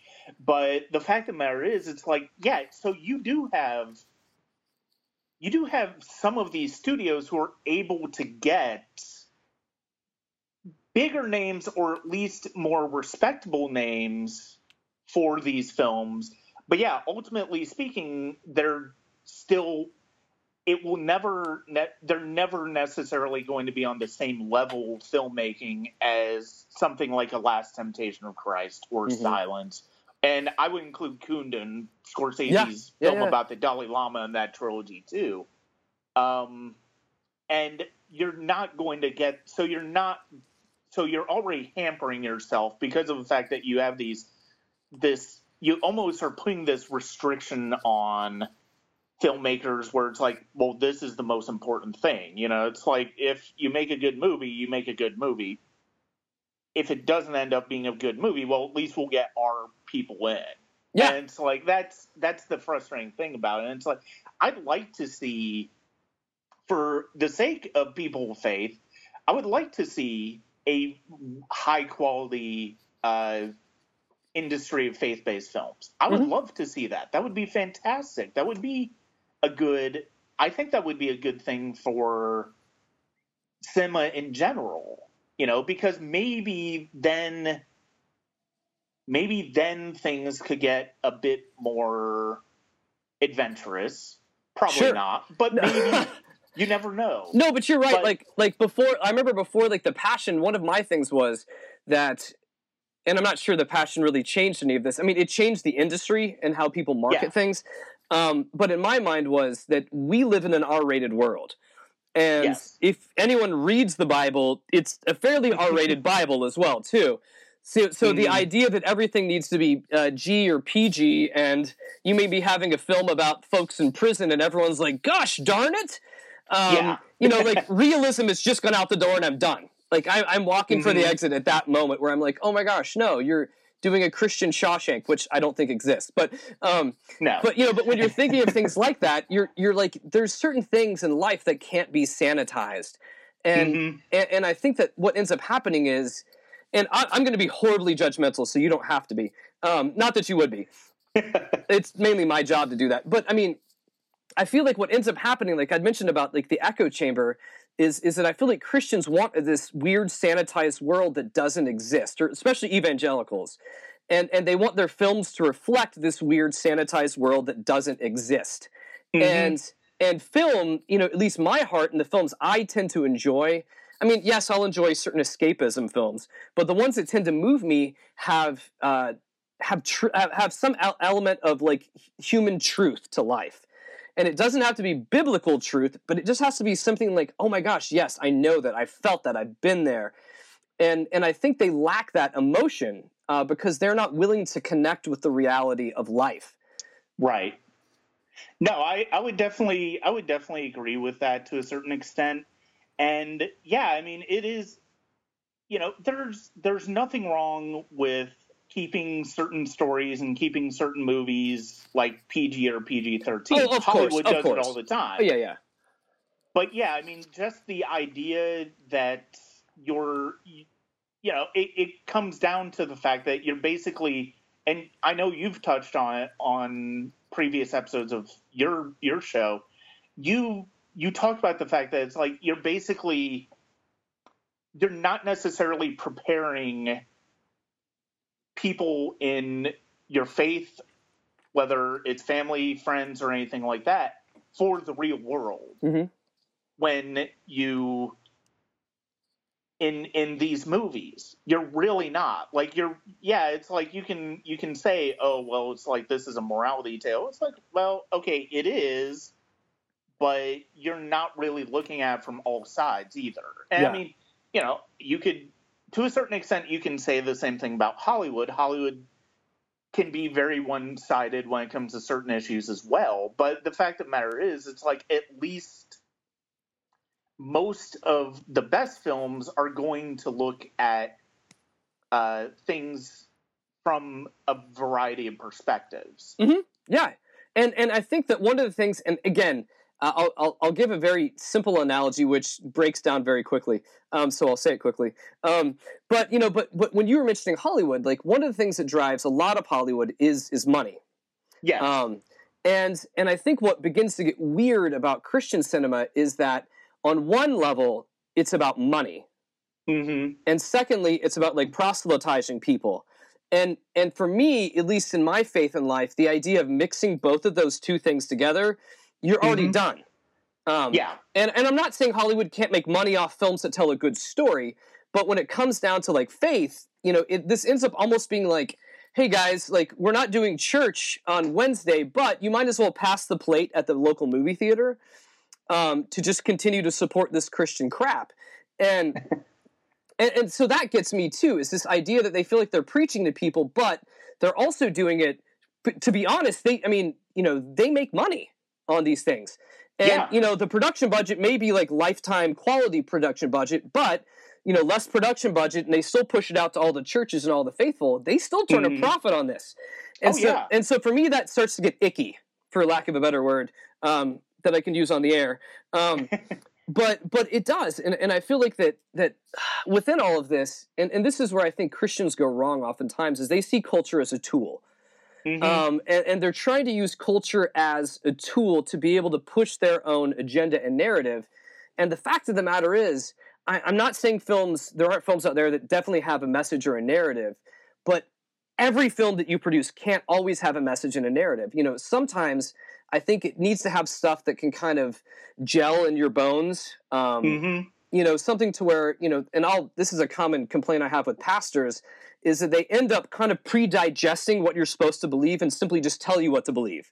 D: But the fact of the matter is, it's like, yeah, so you do have you do have some of these studios who are able to get bigger names or at least more respectable names for these films, but yeah, ultimately speaking, they're still. It will never. Ne- they're never necessarily going to be on the same level filmmaking as something like a Last Temptation of Christ or
C: Mhm.
D: Silence. And I would include Kundun, Scorsese's
C: Yeah. Yeah,
D: film
C: yeah.
D: about the Dalai Lama in that trilogy too. Um, and you're not going to get so you're not so you're already hampering yourself because of the fact that you have these this you almost are putting this restriction on filmmakers where it's like well this is the most important thing. You know it's like if you make a good movie you make a good movie. If it doesn't end up being a good movie well at least we'll get our people in.
C: Yeah.
D: and it's like that's that's the frustrating thing about it. And it's like i'd like to see for the sake of people of faith i would like to see a high quality uh, industry of faith based films. I would
C: Mhm.
D: love to see that. That would be fantastic. That would be a good. I think that would be a good thing for cinema in general. You know, because maybe then, maybe then things could get a bit more adventurous. Probably
C: Sure.
D: not, but maybe you never know.
C: No, but you're right.
D: But-
C: like like before, I remember before like the passion. One of my things was that, and I'm not sure the passion really changed any of this. I mean, it changed the industry and how people market
D: Yeah.
C: things. Um, but in my mind was that we live in an R-rated world, and
D: Yes.
C: if anyone reads the Bible, it's a fairly R-rated Bible as well too. So, so the
D: Mhm.
C: idea that everything needs to be uh, G or PG, and you may be having a film about folks in prison, and everyone's like, "Gosh darn it!" Um,
D: Yeah.
C: you know, like realism has just gone out the door, and I'm done. Like I, I'm walking for the
D: Mhm.
C: exit at that moment where I'm like, "Oh my gosh, no! You're doing a Christian Shawshank," which I don't think exists. But, um,
D: No,
C: but you know, but when you're thinking of things like that, you're you're like, there's certain things in life that can't be sanitized, and
D: Mhm.
C: and, and I think that what ends up happening is, and I, I'm going to be horribly judgmental, so you don't have to be. Um, not that you would be. it's mainly my job to do that. But I mean, I feel like what ends up happening, like I'd mentioned about like the echo chamber, is is that I feel like Christians want this weird sanitized world that doesn't exist, or especially evangelicals. And, and they want their films to reflect this weird sanitized world that doesn't exist
D: Mhm.
C: and and film you know at least my heart in the films i tend to enjoy i mean yes i'll enjoy certain escapism films but the ones that tend to move me have uh, have tr- have some el- element of like human truth to life and it doesn't have to be biblical truth but it just has to be something like oh my gosh yes i know that i felt that i've been there and and i think they lack that emotion uh, because they're not willing to connect with the reality of life
D: Right. No, I, I would definitely I would definitely agree with that to a certain extent. And yeah, I mean it is you know, there's there's nothing wrong with keeping certain stories and keeping certain movies like PG or PG thirteen.
C: Oh, of course,
D: Hollywood
C: of
D: does
C: course.
D: it all the time.
C: oh yeah yeah
D: But yeah, I mean just the idea that you're you know, it, it comes down to the fact that you're basically and I know you've touched on it on previous episodes of your your show. You you talked about the fact that it's like you're basically you're not necessarily preparing people in your faith, whether it's family, friends, or anything like that, for the real world.
C: Mhm.
D: When you in in these movies you're really not like you're yeah it's like you can you can say oh well it's like this is a morality tale it's like well okay it is but you're not really looking at it from all sides either and
C: Yeah.
D: i mean you know you could to a certain extent you can say the same thing about hollywood. Hollywood can be very one-sided when it comes to certain issues as well but the fact of the matter is it's like at least most of the best films are going to look at uh, things from a variety of perspectives.
C: Yeah, and and I think that one of the things, and again, I'll, I'll I'll give a very simple analogy which breaks down very quickly. Um, so I'll say it quickly. Um, but you know, but but when you were mentioning Hollywood, like one of the things that drives a lot of Hollywood is is money.
D: Yes.
C: Um, and and I think what begins to get weird about Christian cinema is that on one level it's about money,
D: hmm
C: and secondly it's about like proselytizing people And and for me, at least in my faith in life, the idea of mixing both of those two things together, you're already
D: Mhm.
C: done. Um,
D: Yeah.
C: and and I'm not saying Hollywood can't make money off films that tell a good story, but when it comes down to like faith, you know, it, this ends up almost being like, hey guys, like we're not doing church on Wednesday, but you might as well pass the plate at the local movie theater um, to just continue to support this Christian crap, and, and and so that gets me too. Is this idea that they feel like they're preaching to people, but they're also doing it. To be honest, they, I mean, you know, they make money on these things. And
D: Yeah.
C: you know, the production budget may be like lifetime quality production budget, but you know, less production budget, and they still push it out to all the churches and all the faithful. They still turn
D: Mhm.
C: a profit on this. And
D: Oh,
C: so,
D: yeah.
C: and so for me, that starts to get icky, for lack of a better word, um, that I can use on the air. Um, but but it does, and, and I feel like that that within all of this, and, and this is where I think Christians go wrong oftentimes, is they see culture as a tool.
D: Mhm.
C: Um, and, and they're trying to use culture as a tool to be able to push their own agenda and narrative. And the fact of the matter is, I, I'm not saying films, there aren't films out there that definitely have a message or a narrative, but every film that you produce can't always have a message and a narrative. You know, sometimes I think it needs to have stuff that can kind of gel in your bones. Um,
D: Mhm.
C: you know something to where you know and i'll this is a common complaint i have with pastors is that they end up kind of pre-digesting what you're supposed to believe and simply just tell you what to believe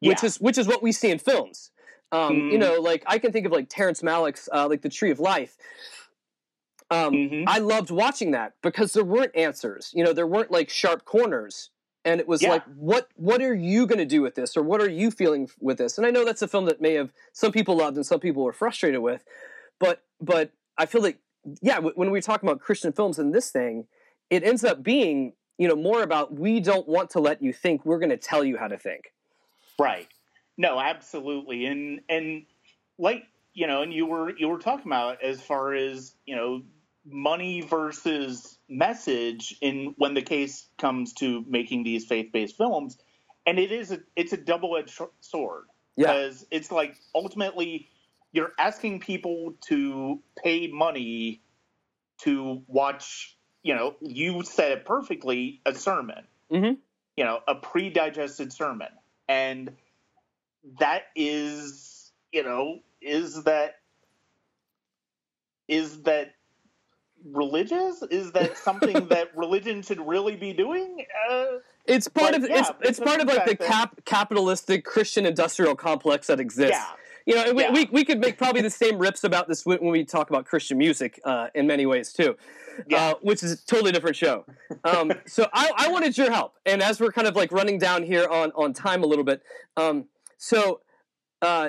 C: which is which is what we see in films. Um, you
D: Mhm.
C: know like i can think of like terrence malick's uh, like the tree of life. Um,
D: Mhm.
C: i loved watching that because there weren't answers. You know there weren't like sharp corners. And it was
D: Yeah.
C: like what what are you going to do with this? Or what are you feeling with this? And i know that's a film that may have some people loved and some people were frustrated with. But but i feel like yeah when we talk about christian films and this thing it ends up being you know more about we don't want to let you think we're going to tell you how to think
D: Right. No, absolutely. And and like, you know, and you were you were talking about as far as, you know, money versus message in when the case comes to making these faith-based films. And it is a it's a double-edged sword
C: yeah
D: because it's like ultimately you're asking people to pay money to watch, you know, you said it perfectly, a sermon
C: hmm
D: you know, a pre-digested sermon. And that is, you know, is that is that religious? Is that something that religion should really be doing? Uh,
C: it's part of
D: yeah,
C: it's it's part of like the cap capitalistic christian industrial complex that exists
D: yeah,
C: You know, we,
D: Yeah.
C: we, we could make probably the same rips about this when when we talk about Christian music uh, in many ways too,
D: Yeah.
C: uh, which is a totally different show. Um, so I, I wanted your help, and as we're kind of like running down here on on time a little bit, um, so uh,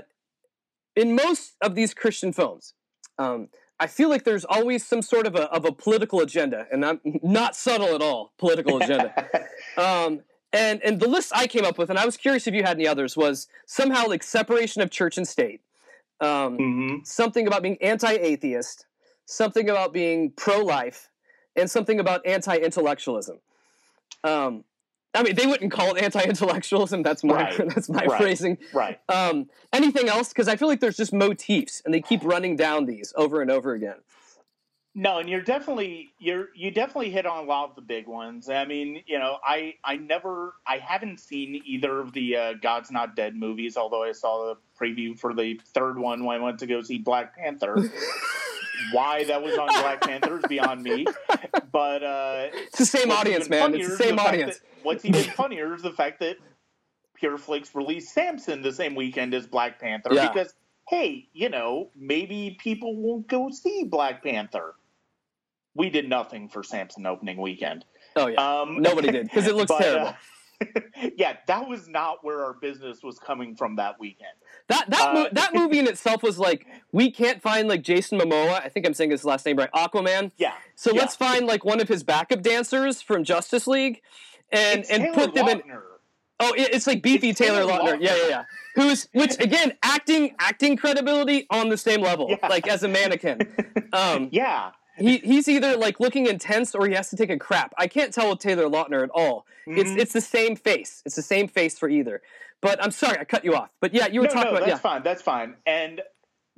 C: in most of these Christian films, um, I feel like there's always some sort of a of a political agenda, and I'm not subtle at all. Political agenda. Um, and and the list I came up with, and I was curious if you had any others, was somehow like separation of church and state, um,
D: hmm
C: something about being anti-atheist, something about being pro-life, and something about anti-intellectualism. Um, I mean, they wouldn't call it anti-intellectualism. That's my
D: Right.
C: that's my
D: Right.
C: phrasing.
D: right.
C: Um, anything else? Because I feel like there's just motifs, and they keep running down these over and over again.
D: No, and you're definitely you're you definitely hit on a lot of the big ones. I mean, you know, I I never I haven't seen either of the uh, God's Not Dead movies, although I saw the preview for the third one when I went to go see Black Panther. Why that was on Black Panther is beyond me. But uh,
C: It's the same audience, man. It's the same
D: fact
C: audience.
D: that- what's even funnier is the fact that Pure Flix released Samson the same weekend as Black Panther
C: Yeah.
D: because hey, you know, maybe people won't go see Black Panther. We did nothing for Samson opening weekend.
C: Oh yeah,
D: Um,
C: nobody did because it looks
D: but,
C: terrible.
D: uh, yeah, that was not where our business was coming from that weekend.
C: That that
D: Uh,
C: mo- that movie in itself was like we can't find like Jason Momoa. I think I'm saying his last name right. Aquaman.
D: Yeah.
C: So
D: yeah.
C: let's find like one of his backup dancers from Justice League, and
D: It's
C: and
D: Taylor
C: put them in. Oh, it's like beefy
D: It's
C: Taylor,
D: Taylor
C: Lautner. Yeah, yeah, yeah. Who's which again acting acting credibility on the same level,
D: Yeah.
C: like as a mannequin. Um,
D: Yeah.
C: he he's either like looking intense or he has to take a crap. I can't tell with Taylor Lautner at all. It's
D: Mhm.
C: it's the same face. It's the same face for either. But I'm sorry, I cut you off. But yeah, you were
D: no,
C: talking
D: no,
C: about
D: that's
C: yeah.
D: fine. That's fine. And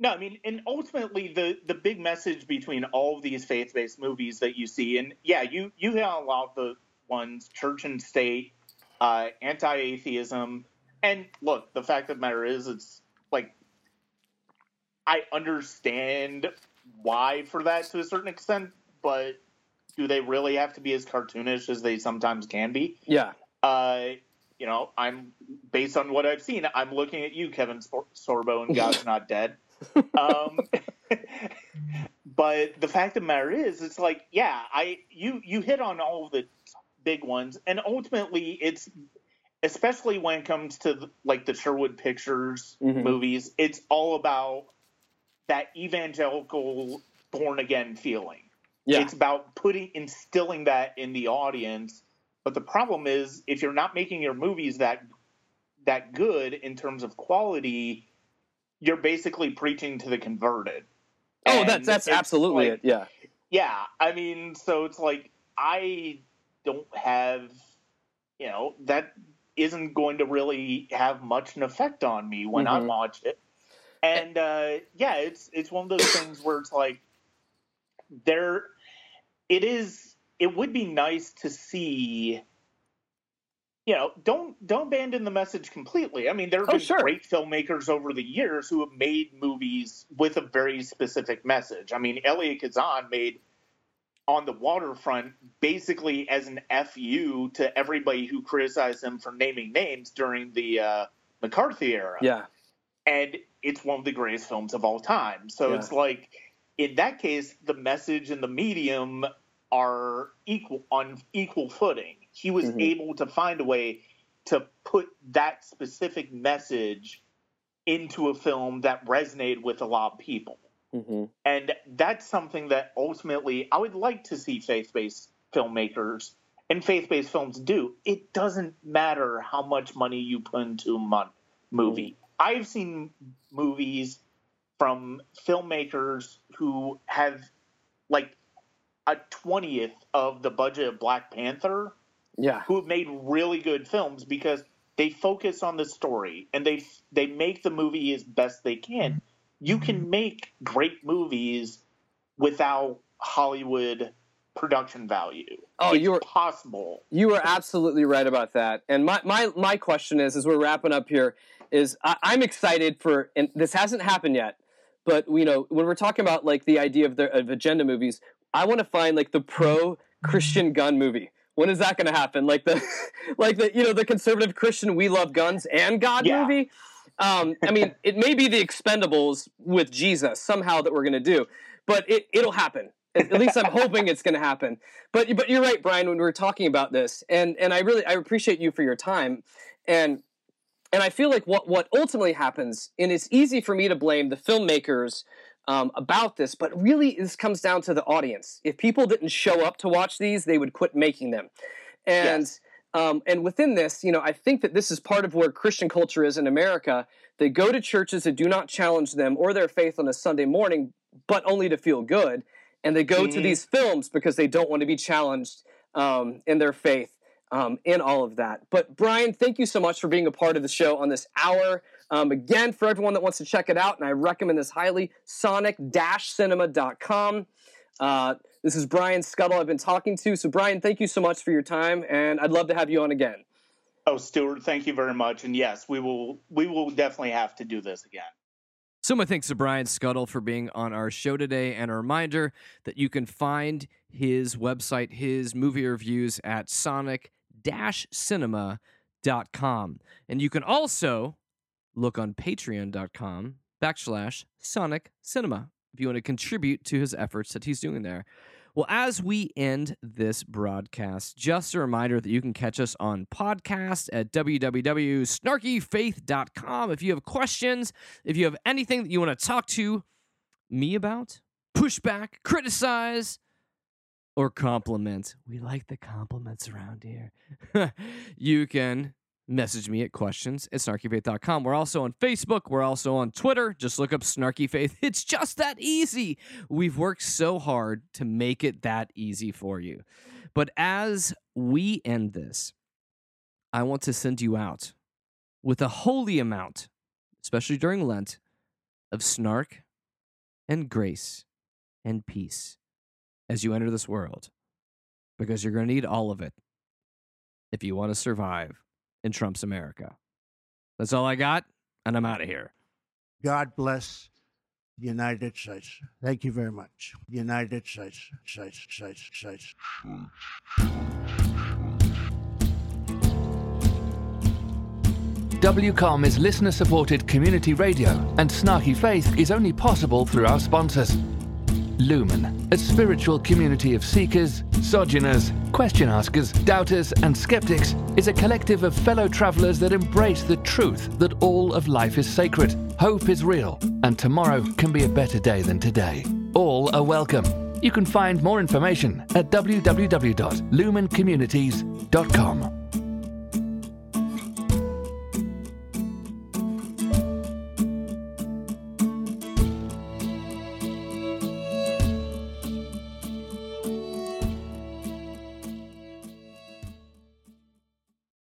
D: no, I mean, and ultimately, the the big message between all of these faith based movies that you see, and yeah, you you hit on a lot of the ones: church and state, uh, anti-atheism, and look. The fact of the matter is, it's like I understand why for that to a certain extent, but do they really have to be as cartoonish as they sometimes can be?
C: Yeah.
D: Uh, you know, I'm based on what I've seen. I'm looking at you, Kevin Sorbo, and God's Not Dead. Um, but the fact of the matter is, it's like, yeah, I you you hit on all the big ones, and ultimately, it's especially when it comes to like the Sherwood Pictures
C: Mhm.
D: movies, it's all about that evangelical born again feeling.
C: Yeah.
D: It's about putting instilling that in the audience. But the problem is if you're not making your movies that that good in terms of quality, you're basically preaching to the converted.
C: oh,
D: And
C: that's that's absolutely
D: like-
C: it. Yeah.
D: Yeah, I mean, so it's like I don't have, you know, that isn't going to really have much an effect on me when I
C: Mhm.
D: watch it. And uh, yeah, it's it's one of those things where it's like there, it is. It would be nice to see. You know, don't don't abandon the message completely. I mean, there have
C: Oh,
D: been
C: sure.
D: great filmmakers over the years who have made movies with a very specific message. I mean, Elliot Kazan made on the waterfront basically as an fu to everybody who criticized him for naming names during the uh, McCarthy era
C: Yeah.
D: and it's one of the greatest films of all time. So
C: Yeah.
D: it's like in that case, the message and the medium are equal on equal footing. He was
C: Mhm.
D: able to find a way to put that specific message into a film that resonated with a lot of people.
C: hmm
D: And that's something that ultimately I would like to see faith based filmmakers and faith based films do. It doesn't matter how much money you put into a movie. I've seen movies from filmmakers who have like a 20th of the budget of Black Panther
C: Yeah.
D: who have made really good films because they focus on the story and they they make the movie as best they can. Mm-hmm. You can make great movies without Hollywood production value.
C: Oh,
D: it's
C: you were-
D: possible.
C: You are absolutely right about that. And my, my, my question is, as we're wrapping up here, is I, I'm excited for, and this hasn't happened yet, but you know, when we're talking about like the idea of the of agenda movies, I want to find like the pro Christian gun movie. When is that going to happen? Like the, like the you know the conservative Christian we love guns and God
D: Yeah.
C: movie. Um, I mean, it may be the Expendables with Jesus somehow that we're going to do, but it it'll happen. At at least I'm hoping it's going to happen. But but you're right, Brian. When we were talking about this, and and I really I appreciate you for your time, and and I feel like what what ultimately happens, and it's easy for me to blame the filmmakers um, about this, but really this comes down to the audience. If people didn't show up to watch these, they would quit making them, and.
D: Yes.
C: Um, and within this, you know, I think that this is part of where Christian culture is in America. They go to churches that do not challenge them or their faith on a Sunday morning, but only to feel good. And they go to
D: Mhm.
C: these films because they don't want to be challenged um, in their faith um, in all of that. But Brian, thank you so much for being a part of the show on this hour. Um, again, for everyone that wants to check it out, and I recommend this highly, sonic-cinema.com. Uh, this is Brian Skutle I've been talking to. So, Brian, thank you so much for your time, and I'd love to have you on again.
D: Oh, Stuart, thank you very much. And yes, we will we will definitely have to do this again.
B: So my thanks to Brian Skutle for being on our show today, and a reminder that you can find his website, his movie reviews at sonic-cinema.com. And you can also look on patreon.com backslash sonic cinema if you want to contribute to his efforts that he's doing there. Well, as we end this broadcast, just a reminder that you can catch us on podcast at www.snarkyfaith.com. If you have questions, if you have anything that you want to talk to me about, push back, criticize, or compliment, we like the compliments around here. you can message me at questions at snarkyfaith.com. We're also on Facebook. We're also on Twitter. Just look up Snarky Faith. It's just that easy. We've worked so hard to make it that easy for you. But as we end this, I want to send you out with a holy amount, especially during Lent, of snark and grace and peace as you enter this world, because you're going to need all of it if you want to survive in Trump's America. That's all I got, and I'm out of here.
E: God bless the United States. Thank you very much. United States, States, States, States.
A: WCOM is listener supported community radio, and Snarky Faith is only possible through our sponsors. Lumen, a spiritual community of seekers, sojourners, question askers, doubters, and skeptics, is a collective of fellow travelers that embrace the truth that all of life is sacred, hope is real, and tomorrow can be a better day than today. All are welcome. You can find more information at www.lumencommunities.com.